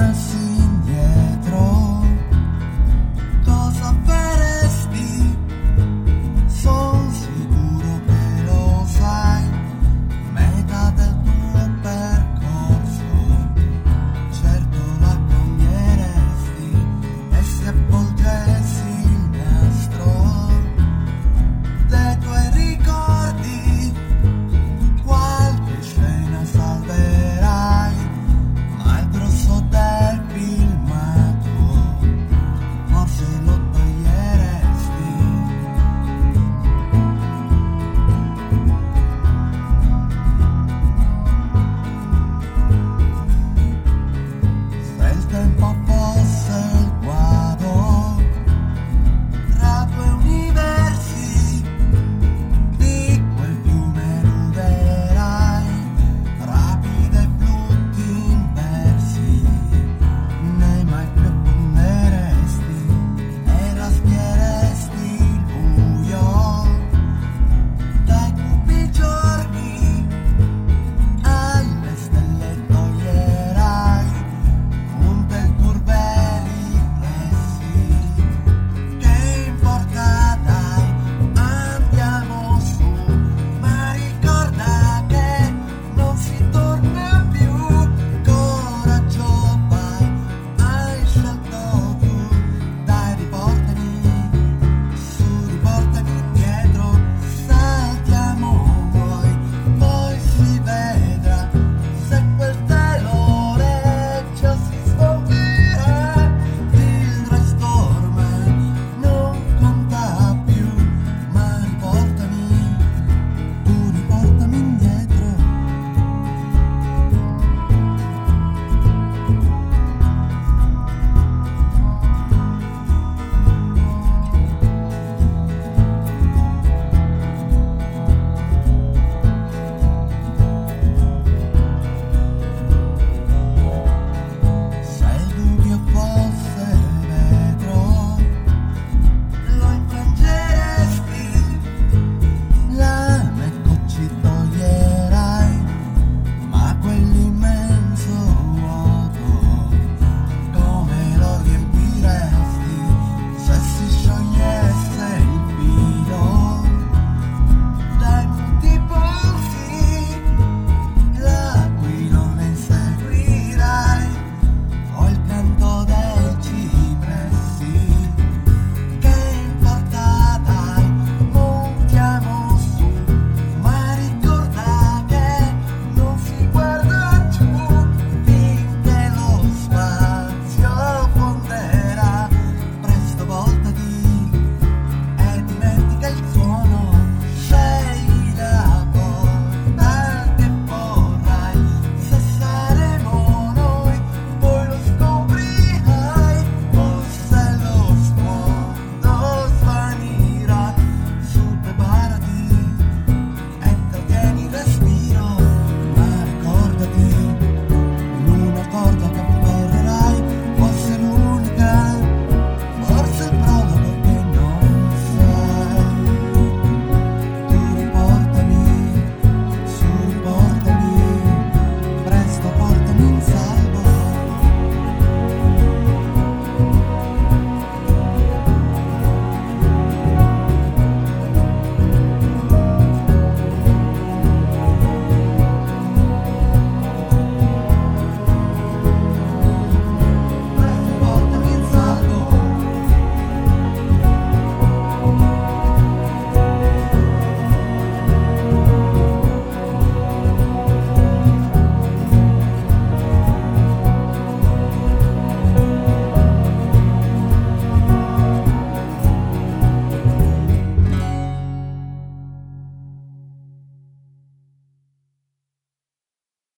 dance